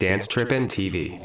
Dance Trippin' TV.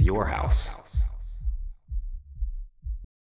Your house.